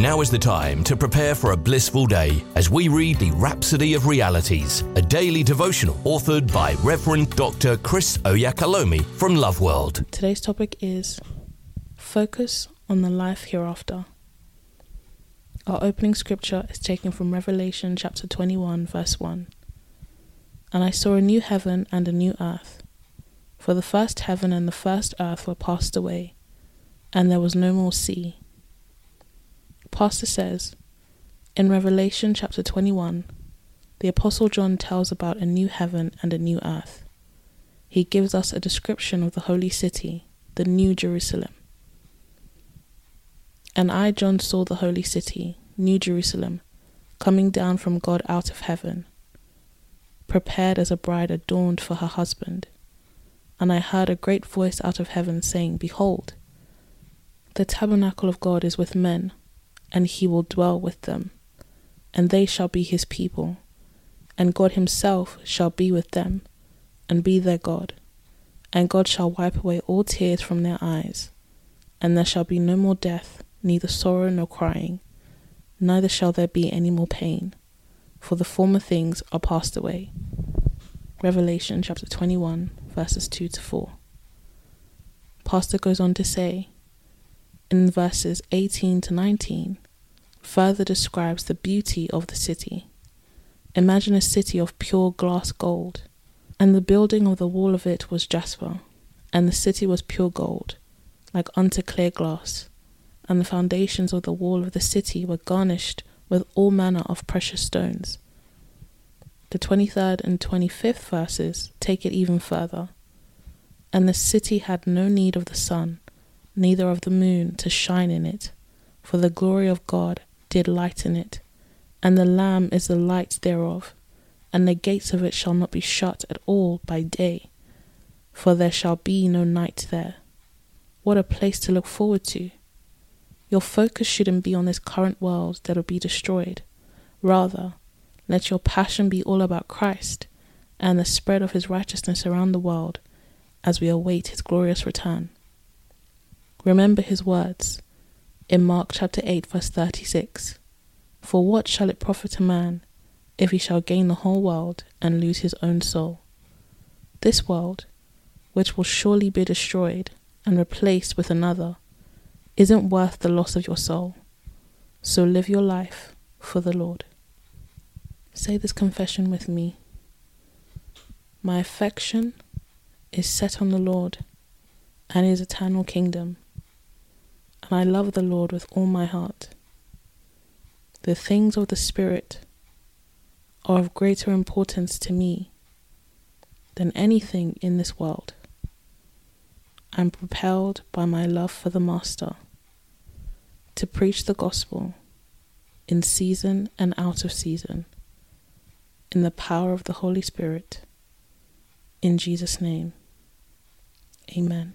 Now is the time to prepare for a blissful day as we read the Rhapsody of Realities, a daily devotional authored by Reverend Dr. Chris Oyakhilome from Love World. Today's topic is Focus on the Life Hereafter. Our opening scripture is taken from Revelation chapter 21, verse 1. And I saw a new heaven and a new earth. For the first heaven and the first earth were passed away, and there was no more sea. Pastor says, in Revelation chapter 21, the Apostle John tells about a new heaven and a new earth. He gives us a description of the holy city, the New Jerusalem. And I, John, saw the holy city, New Jerusalem, coming down from God out of heaven, prepared as a bride adorned for her husband. And I heard a great voice out of heaven saying, Behold, the tabernacle of God is with men and he will dwell with them, and they shall be his people, and God himself shall be with them, and be their God, and God shall wipe away all tears from their eyes, and there shall be no more death, neither sorrow nor crying, neither shall there be any more pain, for the former things are passed away. Revelation chapter 21, verses 2 to 4. Pastor goes on to say, in verses 18 to 19, further describes the beauty of the city. Imagine a city of pure glass gold, and the building of the wall of it was jasper, and the city was pure gold, like unto clear glass, and the foundations of the wall of the city were garnished with all manner of precious stones. The 23rd and 25th verses take it even further. And the city had no need of the sun, neither of the moon to shine in it, for the glory of God did lighten it, and the Lamb is the light thereof, and the gates of it shall not be shut at all by day, for there shall be no night there. What a place to look forward to! Your focus shouldn't be on this current world that will be destroyed. Rather, let your passion be all about Christ and the spread of his righteousness around the world as we await his glorious return. Remember his words in Mark chapter 8, verse 36 For what shall it profit a man if he shall gain the whole world and lose his own soul? This world, which will surely be destroyed and replaced with another, isn't worth the loss of your soul. So live your life for the Lord. Say this confession with me. My affection is set on the Lord and his eternal kingdom and I love the Lord with all my heart. The things of the Spirit are of greater importance to me than anything in this world. I'm propelled by my love for the Master to preach the gospel in season and out of season, in the power of the Holy Spirit. In Jesus' name, amen.